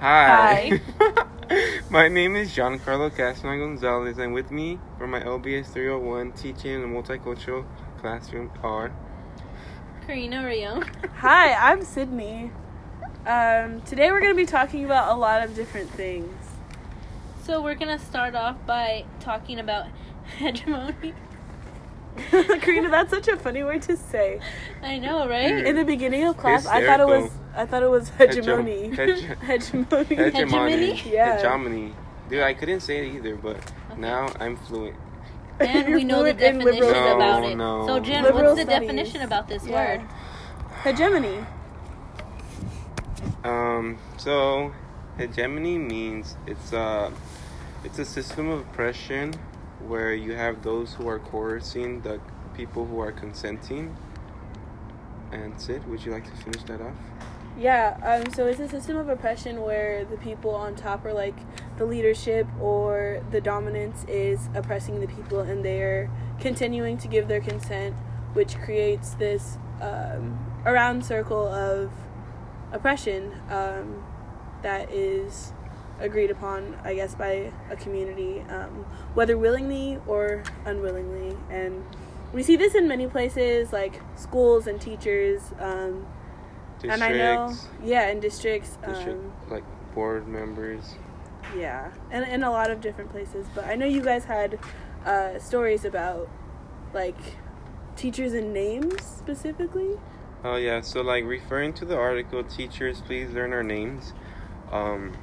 Hi. my name is Giancarlo Castro Gonzalez, and with me for my LBS 301 teaching in a multicultural classroom are. Karina Rayon. Hi, I'm Sydney. Um, today we're going to be talking about a lot of different things. So we're gonna start off by talking about hegemony. Karina, that's such a funny word to say. I know, right? In the beginning of class, I thought it was I thought it was hegemony. Hege- hegemony. Hegemony? Yeah. Hegemony. Dude, I couldn't say it either, but Okay. now I'm fluent. And we know the definition liberal about No, it. no. So Jen, Liberal what's the studies. definition about this Yeah. word? Hegemony. Um, so hegemony means it's a it's a system of oppression where you have those who are coercing the people who are consenting. And Sid, would you like to finish that off? Yeah, um, so it's a system of oppression where the people on top are like the leadership or the dominance is oppressing the people and they're continuing to give their consent, which creates this um, around circle of oppression um, that is agreed upon, I guess, by a community, um, whether willingly or unwillingly. And we see this in many places, like schools and teachers. Um, and I know, yeah, in districts, district, um, like board members. yeah, and in a lot of different places. But I know you guys had uh, stories about like teachers and names specifically. Oh yeah, so like referring to the article, teachers please learn our names, um,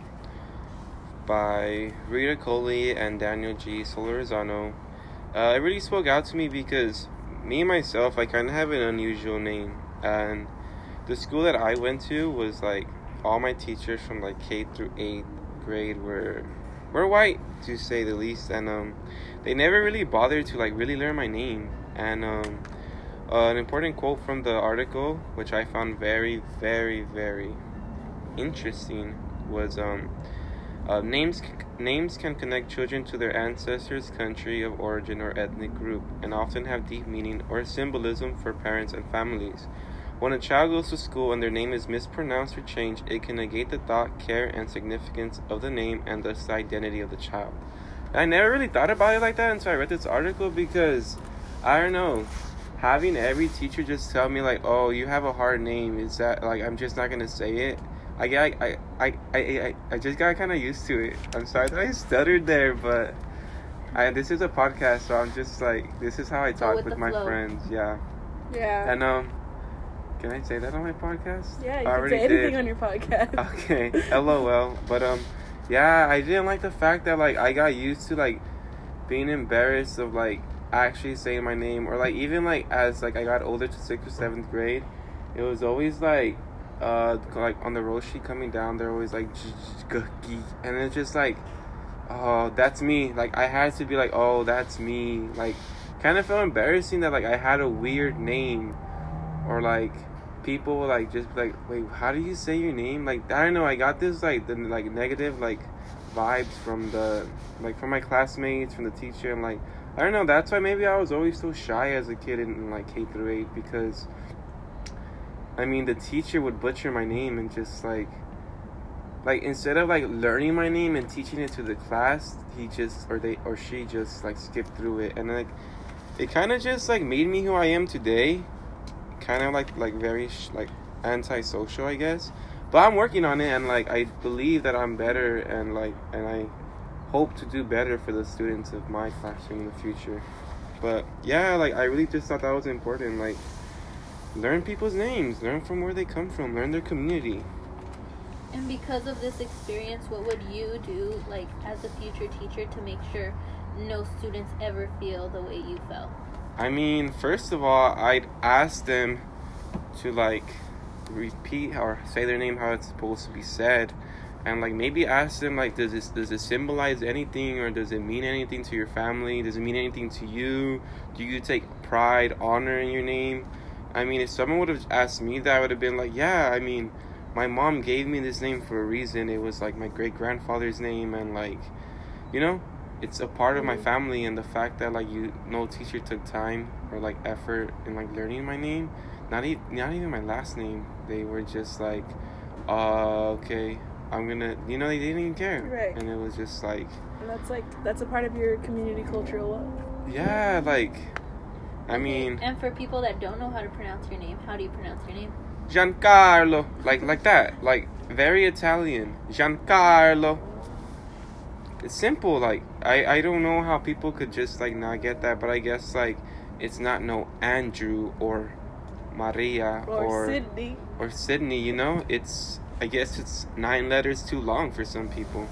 by Rita Kohli and Daniel G. Solorzano. Uh, it really spoke out to me because me and myself, I kind of have an unusual name, and the school that I went to was like all my teachers from like K through eighth grade were were white to say the least, and um, they never really bothered to like really learn my name, and um. Uh, an important quote from the article, which I found very, very, very interesting, was um, uh, names names can connect children to their ancestors, country of origin, or ethnic group, and often have deep meaning or symbolism for parents and families. When a child goes to school and their name is mispronounced or changed, it can negate the thought, care, and significance of the name and thus the identity of the child. I never really thought about it like that until I read this article because I don't know having every teacher just tell me like, "Oh, you have a hard name," is that like I'm just not gonna say it? I get, I, I, I, I, I just got kind of used to it. I'm sorry that I stuttered there, but I this is a podcast, so I'm just like, this is how I talk with with my flow. friends. Yeah, Yeah. and um, can I say that on my podcast? yeah, I you can say anything did. on your podcast. Okay, lol. But um, yeah, I didn't like the fact that like I got used to like being embarrassed of like actually saying my name or like even like as like I got older to sixth or seventh grade, it was always like uh like on the sheet coming down they're always like and it's just like oh that's me. Like I had to be like oh that's me. Like kind of felt embarrassing that like I had a weird name or like people like just like wait how do you say your name? Like I don't know I got this like the like negative like vibes from the like from my classmates from the teacher. I'm like I don't know that's why maybe I was always so shy as a kid in, in like K through 8 because I mean the teacher would butcher my name and just like like instead of like learning my name and teaching it to the class he just or they or she just like skipped through it. And like it kind of just like made me who I am today. Kind of like like very sh- like antisocial I guess. But I'm working on it and like I believe that I'm better and like and I hope to do better for the students of my classroom in the future. But yeah like I really just thought that was important like learn people's names learn from where they come from learn their community And because of this experience, what would you do, like as a future teacher, to make sure no students ever feel the way you felt? I mean, first of all, I'd ask them to like repeat or say their name how it's supposed to be said, and like maybe ask them like, does this does it symbolize anything or does it mean anything to your family? Does it mean anything to you? Do you take pride, honor in your name? I mean, if someone would have asked me that, I would have been like, yeah. I mean, my mom gave me this name for a reason. It was like my great grandfather's name, and like, you know, it's a part of my Mhm. family. And the fact that like you, no teacher took time or like effort in like learning my name, not even not even my last name. They were just like, uh, okay, I'm gonna, you know, they didn't even care, Right. and it was just like, And that's like that's a part of your community cultural yeah, like, I mean, and for people that don't know how to pronounce your name, how do you pronounce your name? Giancarlo, like like that, like very Italian, Giancarlo. It's simple, like I I don't know how people could just like not get that, but I guess like it's not no Andrew or Maria Or, or Sydney. or Sydney, you know? It's I guess it's nine letters too long for some people.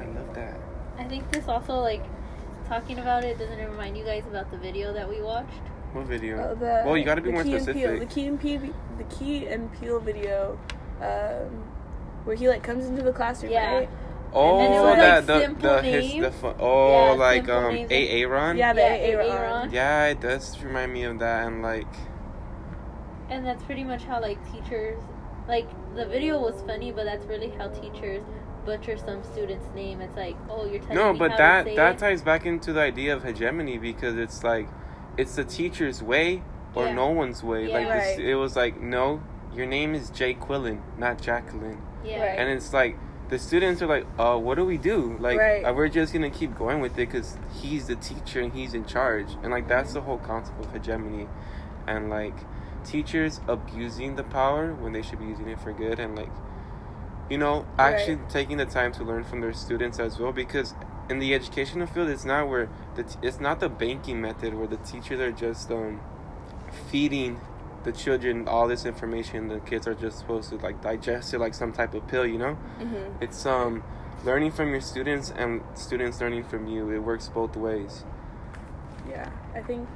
I love that. I think this also like talking about it doesn't it remind you guys about the video that we watched. What video? Uh, the, well, you got to be the more Key and Peele, specific. the Key and Peele, the Key and Peele video, um, where he like comes into the classroom, Yeah. right? oh, then it was, that like, the the his the fu- oh Yeah, like um names. A Ron. Yeah, the Yeah, AA AA Ron. Ron. Yeah, it does remind me of that, and like, And that's pretty much how like teachers like the video was funny, but that's really how teachers butcher some student's name. It's like, oh, you're telling no, me but how that to say that it? ties back into the idea of hegemony because it's like, it's the teacher's way or Yeah. no one's way. Yeah. Like this, it was like, no, your name is Jay Quillen, not Jacqueline, yeah. Right. and it's like. The students are like, uh, what do we do? Like, Right. uh, we're just gonna keep going with it because he's the teacher and he's in charge, and like that's the whole concept of hegemony, and like teachers abusing the power when they should be using it for good, and like, you know, actually taking the time to learn from their students as well, because in the educational field, it's not where the t- it's not the banking method where the teachers are just um feeding the children all this information. The kids are just supposed to like digest it like some type of pill, you know. Mm-hmm. It's um learning from your students and students learning from you. It works both ways. Yeah, I think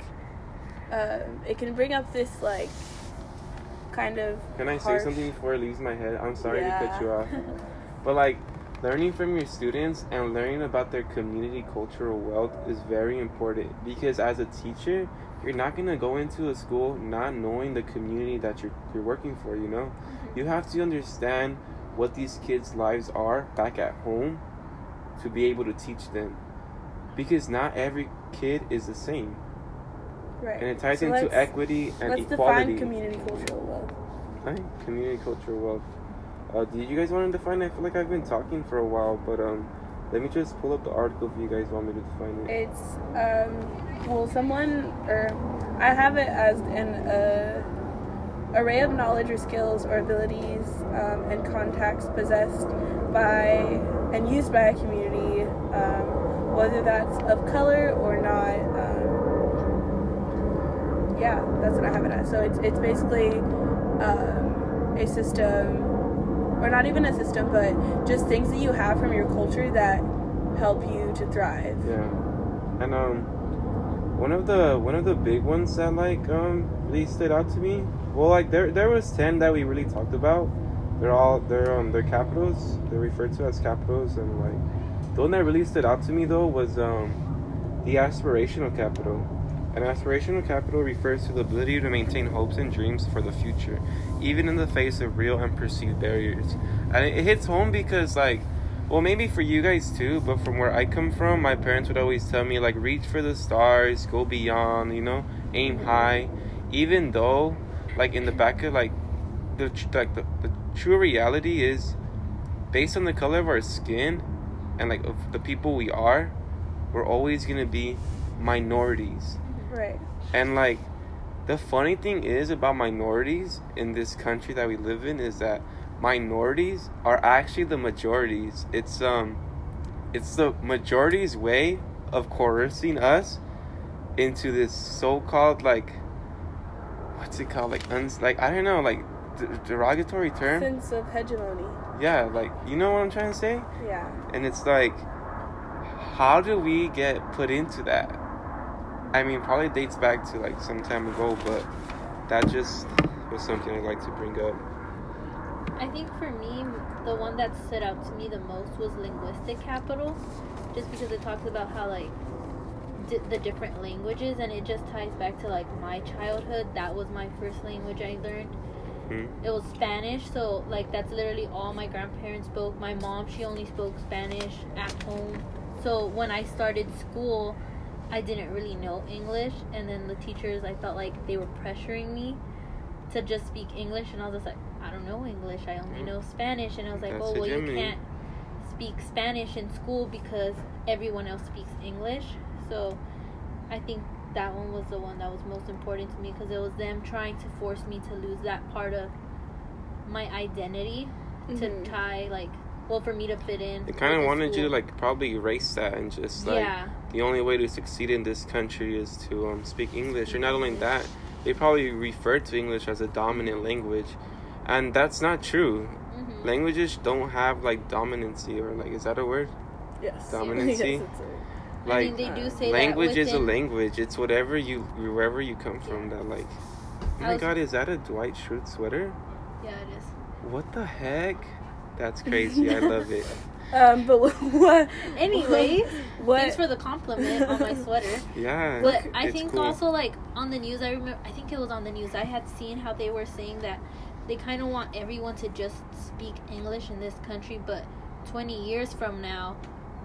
um, it can bring up this like kind of. Can I say something before it leaves my head? I'm sorry to cut you off. But like learning from your students and learning about their community cultural wealth is very important because as a teacher, you're not gonna go into a school not knowing the community that you're you're working for, you know? Mm-hmm. You have to understand what these kids' lives are back at home to be able to teach them. Because not every kid is the same. Right. And it ties So into equity and Let's equality. define community cultural wealth. Right, community cultural wealth. Uh, did you guys want to define it? I feel like I've been talking for a while, but um, let me just pull up the article if you guys want me to define it. It's um, well, someone or I have it as an uh, array of knowledge or skills or abilities um, and contacts possessed by and used by a community, um, whether that's of color or not. Um, yeah, that's what I have it as. So it's it's basically um, a system, or not even a system, but just things that you have from your culture that help you to thrive. Yeah, and um, one of the one of the big ones that like um really stood out to me. Well, like there there was ten that we really talked about. They're all they're um they're capitals. They're referred to as capitals, and like the one that really stood out to me though was um the aspirational capital. An aspirational capital refers to the ability to maintain hopes and dreams for the future, even in the face of real and perceived barriers. And it hits home because like well, maybe for you guys too, but from where I come from, my parents would always tell me like reach for the stars, go beyond, you know, aim high. Even though, like in the back of like the like the, the true reality is, based on the color of our skin, and like of the people we are, we're always gonna be minorities. Right. And like the funny thing is about minorities in this country that we live in is that minorities are actually the majorities. It's um it's the majority's way of coercing us into this so-called like what's it called like uns like I don't know like d- derogatory term. Sense of hegemony. Yeah, like you know what I'm trying to say? Yeah. And it's like, how do we get put into that? I mean, probably dates back to like some time ago, but that just was something I'd like to bring up. I think for me, the one that stood out to me the most was linguistic capital, just because it talks about how like di- the different languages, and it just ties back to like my childhood. That was my first language I learned. Hmm? It was Spanish, so like that's literally all my grandparents spoke. My mom, she only spoke Spanish at home. So when I started school, I didn't really know English, and then the teachers, I felt like they were pressuring me to just speak English, and I was just like, I don't don't know English. I only Mm. know Spanish." And I was like, That's "Oh, a well, you can't speak Spanish in school because everyone else speaks English." So, I think that one was the one that was most important to me because it was them trying to force me to lose that part of my identity Mhm. to tie like well for me to fit in. They kind of with the wanted you to like probably erase that and just like yeah. the only way to succeed in this country is to um, speak English. Or not only that, they probably refer to English as a dominant language, and that's not true. hmm Languages don't have like dominancy or like is that a word? Yes. Dominancy? yes, it's a- Like I mean, they do say language is a language. It's whatever you wherever you come from that like. Oh I my was- god, is that a Dwight Schrute sweater? Yeah, it is. What the heck? That's crazy. I love it. Um, but what? Anyways, what? Thanks for the compliment on my sweater. Yeah. But I it's think cool. also like on the news, I remember. I think it was on the news. I had seen how they were saying that they kind of want everyone to just speak English in this country, but 20 years from now,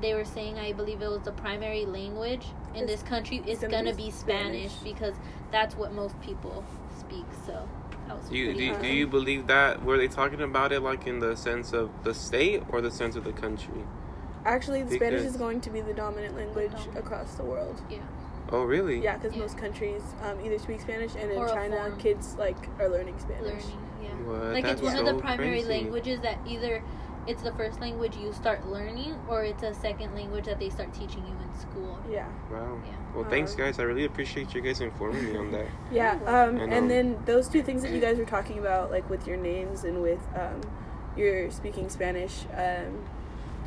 they were saying I believe it was the primary language in It's- this country is gonna gonna, be be Spanish, Spanish. because that's what most people speak. So that was Do you, do, you, do you believe that? Were they talking about it like in the sense of the state or the sense of the country? Actually, the Spanish is going to be the dominant language dominant. across the world. yeah. Oh, really? Yeah, because Yeah. most countries um, either speak Spanish, and in Or China, kids like are learning Spanish. learning. Yeah. What? like it's That's one of the primary crazy. languages that either it's the first language you start learning or it's a second language that they start teaching you in school. Yeah, Wow. Yeah. Well, thanks, Um, guys. I really appreciate you guys informing me on that. yeah. Yeah. Um, And, um, and then those two things that you guys were talking about, like with your names and with um, your speaking Spanish, um,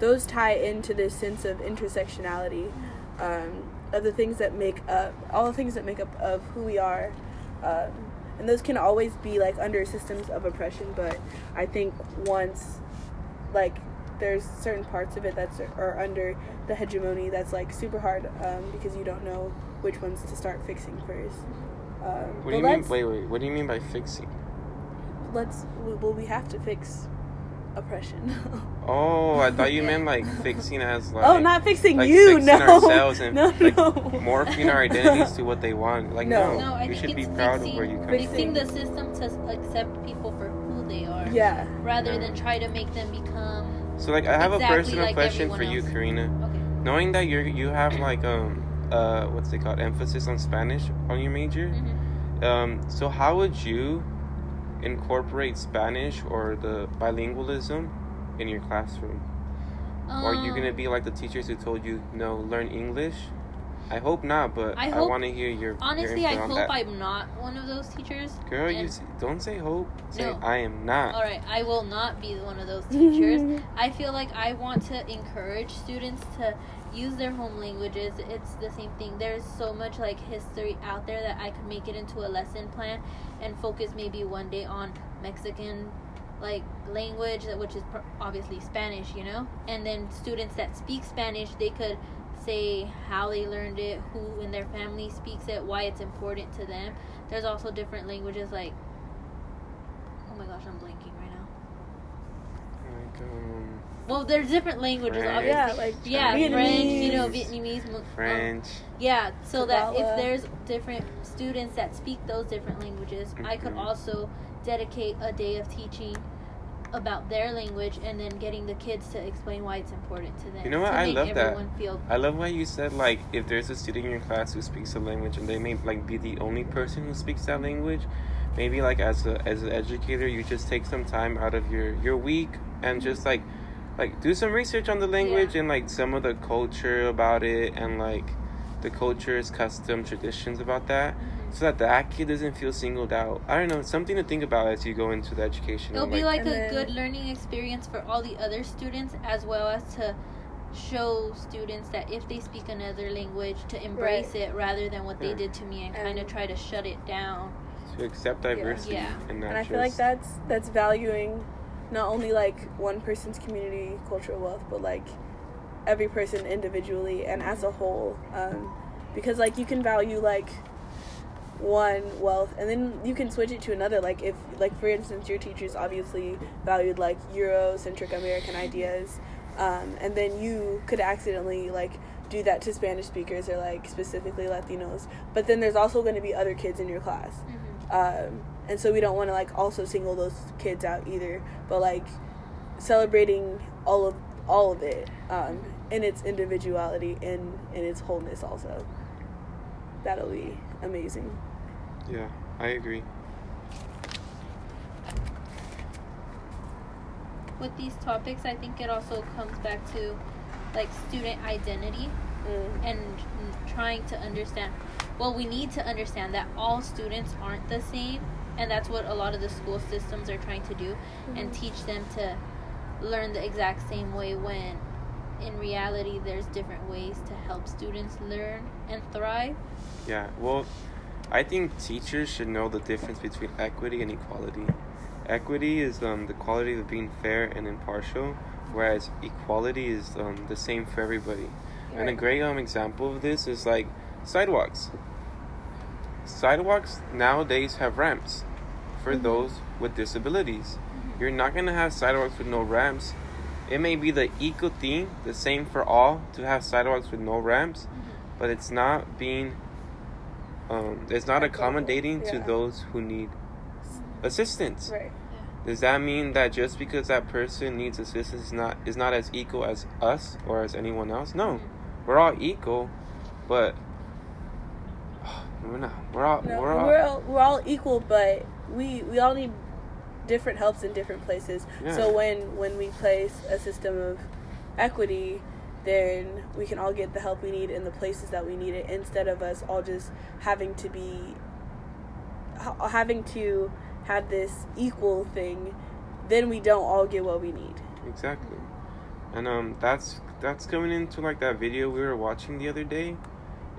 those tie into this sense of intersectionality um, of the things that make up all the things that make up of who we are. Um, and those can always be like under systems of oppression, but I think once like there's certain parts of it that's are under the hegemony that's like super hard um, because you don't know which ones to start fixing first. Um, What do you mean? Wait, wait. What do you mean by fixing? let's well we have to fix oppression Oh, I thought you meant like fixing as like. oh not fixing like you fixing no ourselves and no like no morphing our identities to what they want. Like No. no, No, I you think should it's be proud fixing, of where you come fixing from. the system to accept people for who they are, yeah rather Yeah. than try to make them become. So like, I have Exactly a personal like question for everyone you. Karina. Okay. Knowing that you are you have like um uh what's it called emphasis on Spanish on your major. hmm Um, so how would you incorporate Spanish or the bilingualism in your classroom? or are you gonna be like the teachers who told you no, learn English? I hope not, but I I, want to hear your Honestly, your I on hope that. I'm not one of those teachers. Girl, you and- s- don't say hope. Say No. I am not. All right, I will not be one of those teachers. I feel like I want to encourage students to use their home languages. It's the same thing. There's so much like history out there that I could make it into a lesson plan and focus maybe one day on Mexican like language which is obviously Spanish, you know? And then students that speak Spanish, they could say how they learned it, who in their family speaks it, why it's important to them. There's also different languages like Oh my gosh, I'm blanking right now. Like, um, Well, there's different languages, French. obviously. yeah like Yeah, Vietnamese. French, you know, Vietnamese. mo- um, French. yeah, so that if there's different students that speak those different languages, I could Mhm. also dedicate a day of teaching about their language and then getting the kids to explain why it's important to them. You know what? I love that. Feel I love why you said like if there's a student in your class who speaks a language and they may like be the only person who speaks that language, maybe like as a as an educator you just take some time out of your your week and just mm-hmm. like like do some research on the language Yeah. and like some of the culture about it and like the cultures, custom, traditions about that. Mm-hmm. So that that kid doesn't feel singled out. I don't know, something to think about as you go into the education. It'll be like And a then- good learning experience for all the other students as well as to show students that if they speak another language to embrace it rather than what Yeah. they did to me and, kind of try to shut it down. to accept diversity Yeah. and not and I just feel like that's that's valuing not only like one person's community cultural wealth, but like every person individually and as a whole. Um, because like you can value like one wealth and then you can switch it to another like if like for instance your teachers obviously valued like eurocentric american ideas um, and then you could accidentally like do that to spanish speakers or like specifically latinos but then there's also going to be other kids in your class Mm-hmm. um, and so we don't want to like also single those kids out either. But like celebrating all of all of it um, in its individuality and in its wholeness also. That'll be amazing. Yeah, I agree. With these topics, I think it also comes back to like student identity Mm. and trying to understand. Well, we need to understand that all students aren't the same, and that's what a lot of the school systems are trying to do, and Mhm. teach them to learn the exact same way when in reality there's different ways to help students learn and thrive. Yeah, well, I think teachers should know the difference between equity and equality. Equity is um, the quality of being fair and impartial, whereas equality is um, the same for everybody. And a great um, example of this is like sidewalks. Sidewalks nowadays have ramps for Mhm. those with disabilities. You're not gonna have sidewalks with no ramps. It may be the equal thing, the same for all, to have sidewalks with no ramps, but it's not being um, it's not Equitable, accommodating to those who need assistance. Right. Does that mean that just because that person needs assistance is not is not as equal as us or as anyone else? No, we're all equal, but we're not. We're all No, we're all, we're all, we're all equal, but we we all need different helps in different places. Yeah. So when when we place a system of equity, then we can all get the help we need in the places that we need it, instead of us all just having to be having to have this equal thing. Then we don't all get what we need. exactly, and um, that's that's coming into like that video we were watching the other day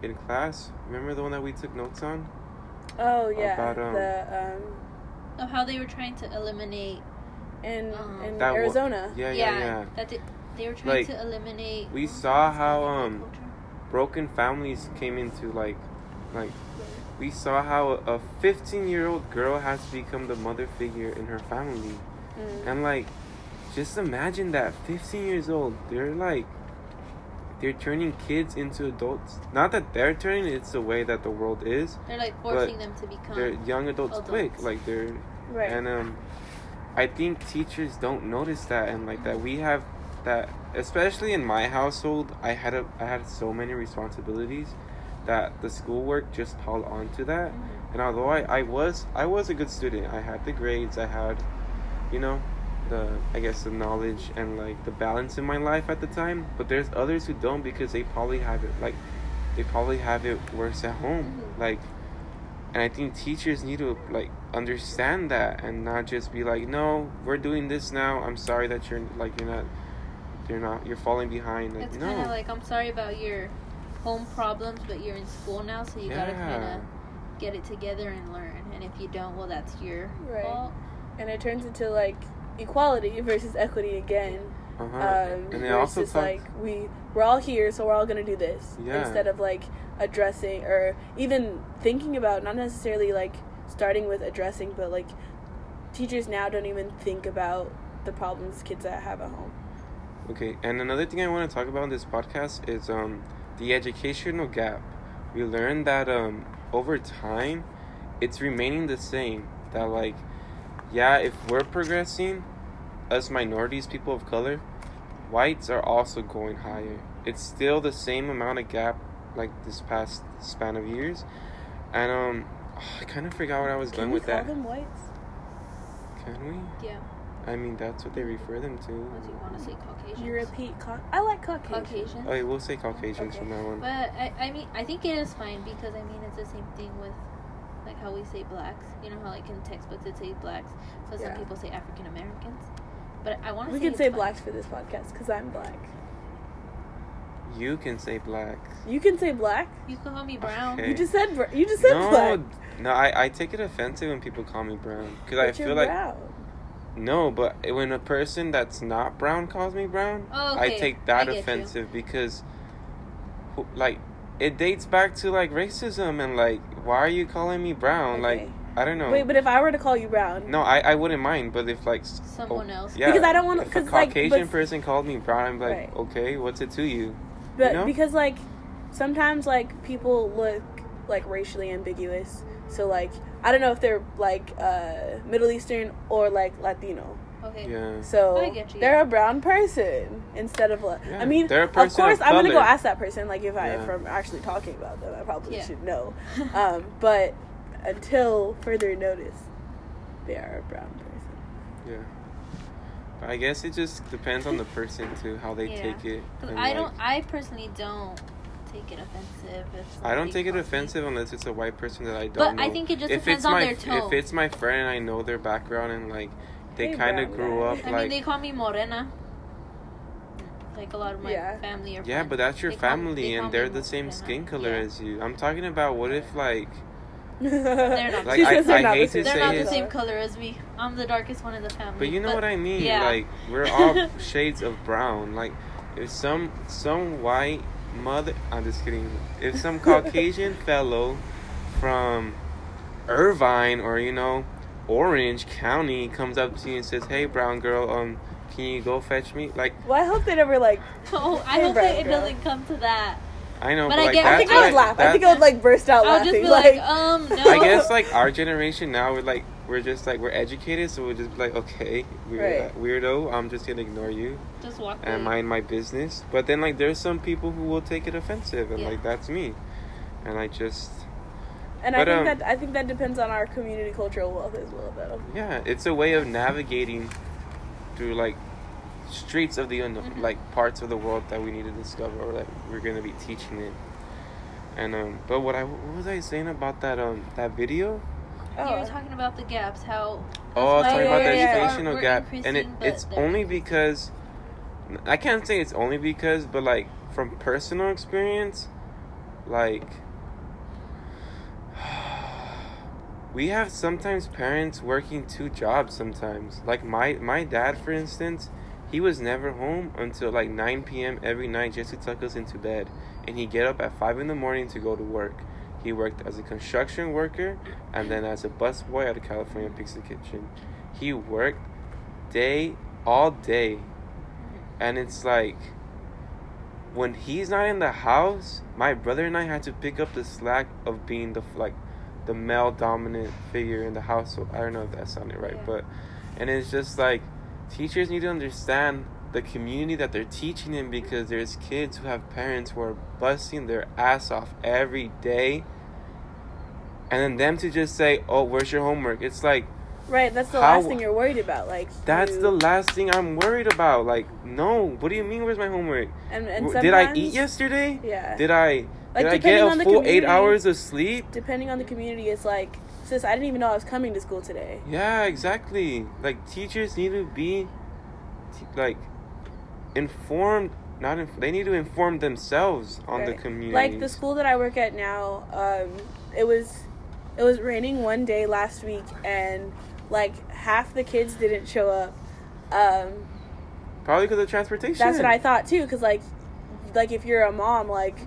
in class. Remember the one that we took notes on? Oh yeah, About, um, the um Of how they were trying to eliminate. in Um, in That wa- Arizona. Yeah, yeah, yeah. that they, they were trying Like, to eliminate. we saw how, um, Broken families came into like, like we saw how a 15 year old girl has to become the mother figure in her family. Mm. And like, just imagine that 15 years old, they're like, they're turning kids into adults. Not that they're turning, it's the way that the world is. They're like forcing them to become. They're young adults, quick. adults. Like they're, Right. and um, I think teachers don't notice that, and like that we have that, especially in my household, I had a I had so many responsibilities that the schoolwork just piled onto that. Mhm. And although I, I was I was a good student, I had the grades, I had, you know, the I guess the knowledge and like the balance in my life at the time. But there's others who don't because they probably have it like they probably have it worse at home. Mhm. Like and I think teachers need to like understand that and not just be like, No, we're doing this now. I'm sorry that you're like you're not you're not you're falling behind. Like It's no. kind of like I'm sorry about your home problems, but you're in school now, so you gotta kind of get it together and learn. And if you don't, well, that's your Right. fault. and it turns into like equality versus equity again. uh-huh. Um, and they where it's also just talk like we we're all here, so we're all gonna do this Yeah. instead of like addressing or even thinking about not necessarily like starting with addressing, but like teachers now don't even think about the problems kids that have at home. Okay, and another thing I want to talk about in this podcast is um the educational gap. We learned that um over time it's remaining the same. That like yeah, if we're progressing, us minorities, people of color, whites are also going higher. It's still the same amount of gap like this past span of years. And um I kind of forgot what I was Can we with call that. them whites? Can we? Yeah. I mean, that's what they refer them to. Unless you want to say Caucasians. European. Ca- I like Caucasian. Caucasians. Oh, we'll say Caucasians Okay. from now on. But I, I mean, I think it is fine because I mean it's the same thing with like how we say blacks. You know how like in textbooks it says blacks, but Yeah. some people say African Americans. But I want to We say can say fine. blacks for this podcast because I'm black. You can say black. You can say black. You can call me brown. Okay. You just said br- you just said no, black. no, I, I take it offensive when people call me brown because I But you're feel like brown. No, but when a person that's not brown calls me brown, Oh, I take that I get you. offensive because, like, it dates back to like racism and like, why are you calling me brown? Like, I don't know. Wait, but if I were to call you brown, no, I, I wouldn't mind, but if like Someone oh, else. yeah, Because I don't wanna- If a 'cause, like, Caucasian but- person called me brown, I'm like, Right. okay, what's it to you? but you know? because like sometimes like people look like racially ambiguous. So like I don't know if they're like uh, Middle Eastern or like Latino. Okay. Yeah. So you. they're a brown person instead of a. Yeah, I mean, they're a of course, of I'm gonna go ask that person. Like if I Yeah. if I'm actually talking about them, I probably Yeah. should know. Um, but until further notice, they are a brown person. Yeah. But I guess it just depends on the person too, how they Yeah. take it. I like, don't. I personally don't take it offensive. If I don't take it calls me- offensive unless it's a white person that I don't But know. I think it just if depends it's on my their tone. if it's my friend and I know their background and like they Hey, kind of grew guy. up I like mean, they call me morena. Like a lot of my Yeah. family are. yeah, friends. but that's your They call family they and they're the same morena. skin color Yeah. as you. I'm talking about what if like they're not. Like, She I- says they're I not hate the to same They're not the same color as me. I'm the darkest one in the family. But you know what I mean? yeah. Like we're all shades of brown. Like if some some white mother I'm just kidding. If some Caucasian fellow from Irvine or you know Orange County comes up to you and says, "Hey, brown girl, um, can you go fetch me?" Like Well, I hope they never like. Oh, I Hey, hope that it girl. doesn't come to that. I know, But but, I like get- I think I would like- laugh. I think I would like burst out I'll laughing. just be like, um, no. I guess like our generation now, we're like we're just like we're educated, so we're just be like, okay, we're Right. weirdo. I'm just gonna ignore you. just walk and away. mind my business. But then like there's some people who will take it offensive and Yeah. like that's me. And I just and I think um, that I think that depends on our community cultural wealth as well, though. yeah, it's a way of navigating through like streets of the unknown, Mhm. like parts of the world that we need to discover or that we're gonna be teaching it. And um, but what I what was I saying about that um that video? Oh. You Oh. were talking about the gaps, how. Oh, I was talking about the educational we're gap, and it, it's only because I can't say it's only because, but like from personal experience, like we have sometimes parents working two jobs. Sometimes, like my my dad, for instance, he was never home until like nine p.m. every night just to tuck us into bed, and he get up at five in the morning to go to work. He worked as a construction worker and then as a busboy at a California Pizza Kitchen. He worked day all day, and it's like when he's not in the house, my brother and I had to pick up the slack of being the like the male dominant figure in the household. I don't know if that sounded right, Yeah. but and it's just like teachers need to understand the community that they're teaching in because there's kids who have parents who are busting their ass off every day. And then them to just say, "Oh, where's your homework?" It's like Right, that's the How- last thing you're worried about. Like that's you- the last thing I'm worried about. Like, no, what do you mean? Where's my homework? And, and Did I eat yesterday? Yeah. Did I Like, did I get a full eight hours of sleep? Depending on the community, it's like, sis, I didn't even know I was coming to school today. Yeah, exactly. Like teachers need to be like informed. Not inf- they need to inform themselves on the community. Like the school that I work at now, um, it was it was raining one day last week, and like half the kids didn't show up. Um, Probably because of transportation. that's what I thought too, because like like if you're a mom, like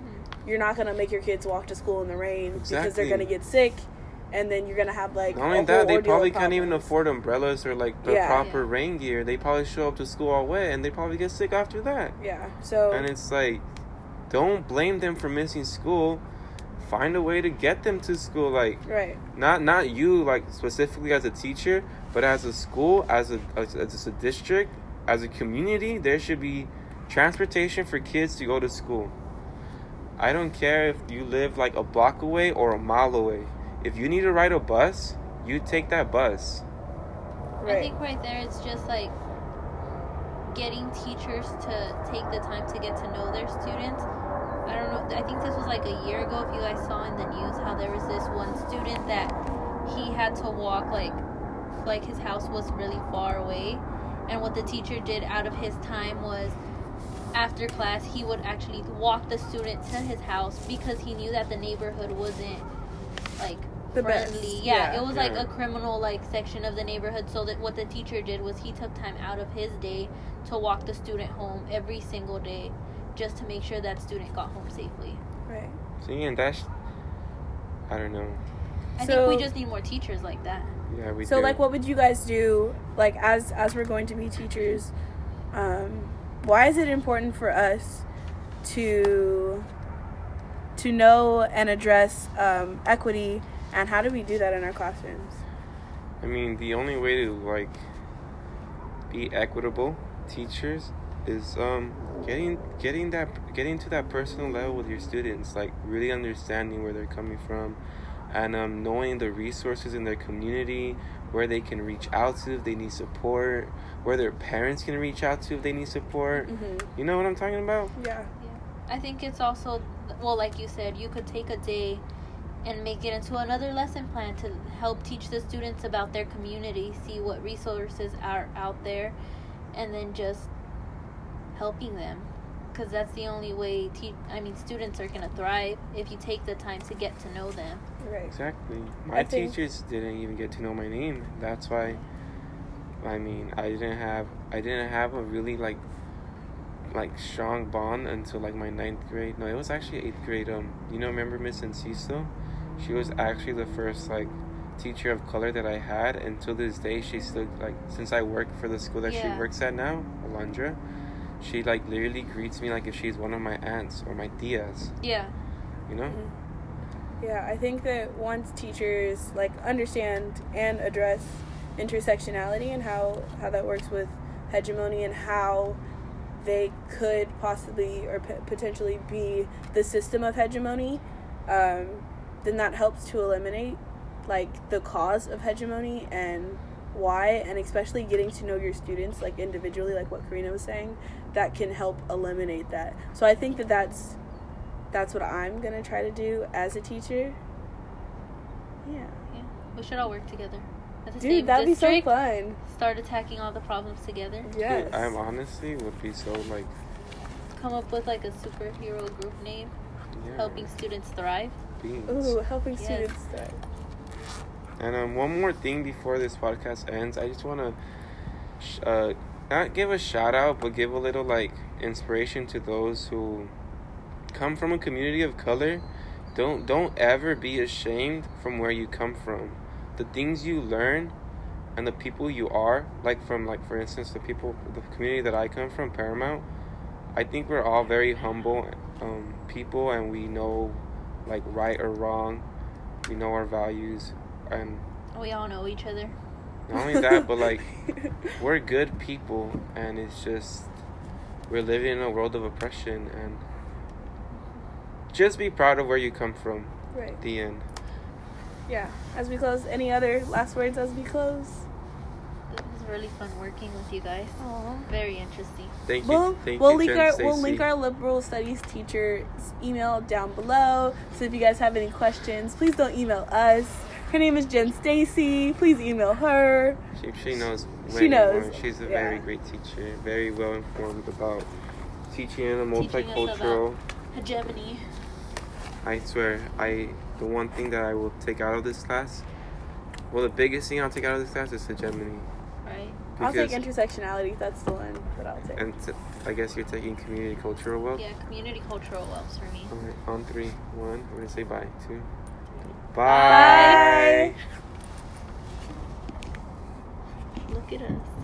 you're not gonna make your kids walk to school in the rain because they're gonna get sick, and then you're gonna have like Not only that, they probably can't even afford umbrellas or like the Yeah. proper Yeah. rain gear. They probably show up to school all wet, and they probably get sick after that. Yeah, so And it's like, don't blame them for missing school. Find a way to get them to school. Like, right, not not you like specifically as a teacher, but as a school, as a as, as a district, as a community, there should be transportation for kids to go to school. I don't care if you live like a block away or a mile away. If you need to ride a bus, you take that bus. right. I think right there it's just like getting teachers to take the time to get to know their students. I don't know. I think this was like a year ago. If you guys saw in the news how there was this one student that he had to walk like like his house was really far away, and what the teacher did out of his time was after class he would actually walk the student to his house because he knew that the neighborhood wasn't like The best, friendly. Yeah, yeah. it was like a criminal like section of the neighborhood. So that what the teacher did was he took time out of his day to walk the student home every single day, just to make sure that student got home safely. right. See, and that's I don't know. I So- think we just need more teachers like that. Yeah, we so do. like what would you guys do like as as we're going to be teachers um why is it important for us to to know and address um, equity And how do we do that in our classrooms? I mean, the only way to like be equitable teachers is um getting getting that getting to that personal level with your students, like really understanding where they're coming from and um knowing the resources in their community, where they can reach out to if they need support, where their parents can reach out to if they need support. Mm-hmm. You know what I'm talking about? Yeah. Yeah. I think it's also well, like you said, you could take a day and make it into another lesson plan to help teach the students about their community, see what resources are out there, and then just helping them. Because that's the only way. Te- I mean, students are gonna thrive if you take the time to get to know them. Right. Exactly. My think- teachers didn't even get to know my name. That's why. I mean, I didn't have I didn't have a really like like strong bond until like my ninth grade. No, it was actually eighth grade. Um, you know, remember Miss Enciso? She was actually the first like teacher of color that I had. Until this day, she still like since I work for the school that she works at now, Alondra. She like literally greets me like if she's one of my aunts or my tias. Yeah. You know? Yeah, I think that once teachers like understand and address intersectionality and how how that works with hegemony and how they could possibly or p- potentially be the system of hegemony, um, then that helps to eliminate like the cause of hegemony and why, and especially getting to know your students like individually, like what Karina was saying, that can help eliminate that. So I think that that's that's what I'm gonna try to do as a teacher. Yeah, Yeah. We should all work together. At the dude, same that'd be so district, fun. Start attacking all the problems together. Yes. Dude, I'm honestly would be so like Come up with like a superhero group name, yeah, helping students thrive. beings. Ooh, helping Yes. students thrive. And um, one more thing before this podcast ends, I just want to sh- uh, not give a shout out, but give a little like inspiration to those who come from a community of color. Don't don't ever be ashamed from where you come from. The things you learn and the people you are, like from like for instance the people the community that I come from, Paramount. I think we're all very humble um, people, and we know like right or wrong. We know our values, and We all know each other. not only that, but like we're good people, and it's just we're living in a world of oppression, and just be proud of where you come from. right. The end. Yeah. As we close, any other last words as we close? It was really fun working with you guys. Aww. Very interesting. Thank you. We'll, Thank we'll you, link Jen our Stacy. we'll link our liberal studies teacher's email down below. So if you guys have any questions, please don't email us. Her name is Jen Stacy. Please email her. She, she knows. She knows, more. She's a yeah. very great teacher. Very well informed about teaching in a Teaching us multicultural. Hegemony. I swear, I the one thing that I will take out of this class, well, the biggest thing I'll take out of this class is hegemony. Right. I'll take intersectionality. That's the one that I'll take. And t- I guess you're taking community cultural wealth. Yeah, community cultural wealth for me. All right, on three, one. We're gonna say bye. Two. Bye. bye. Look at us.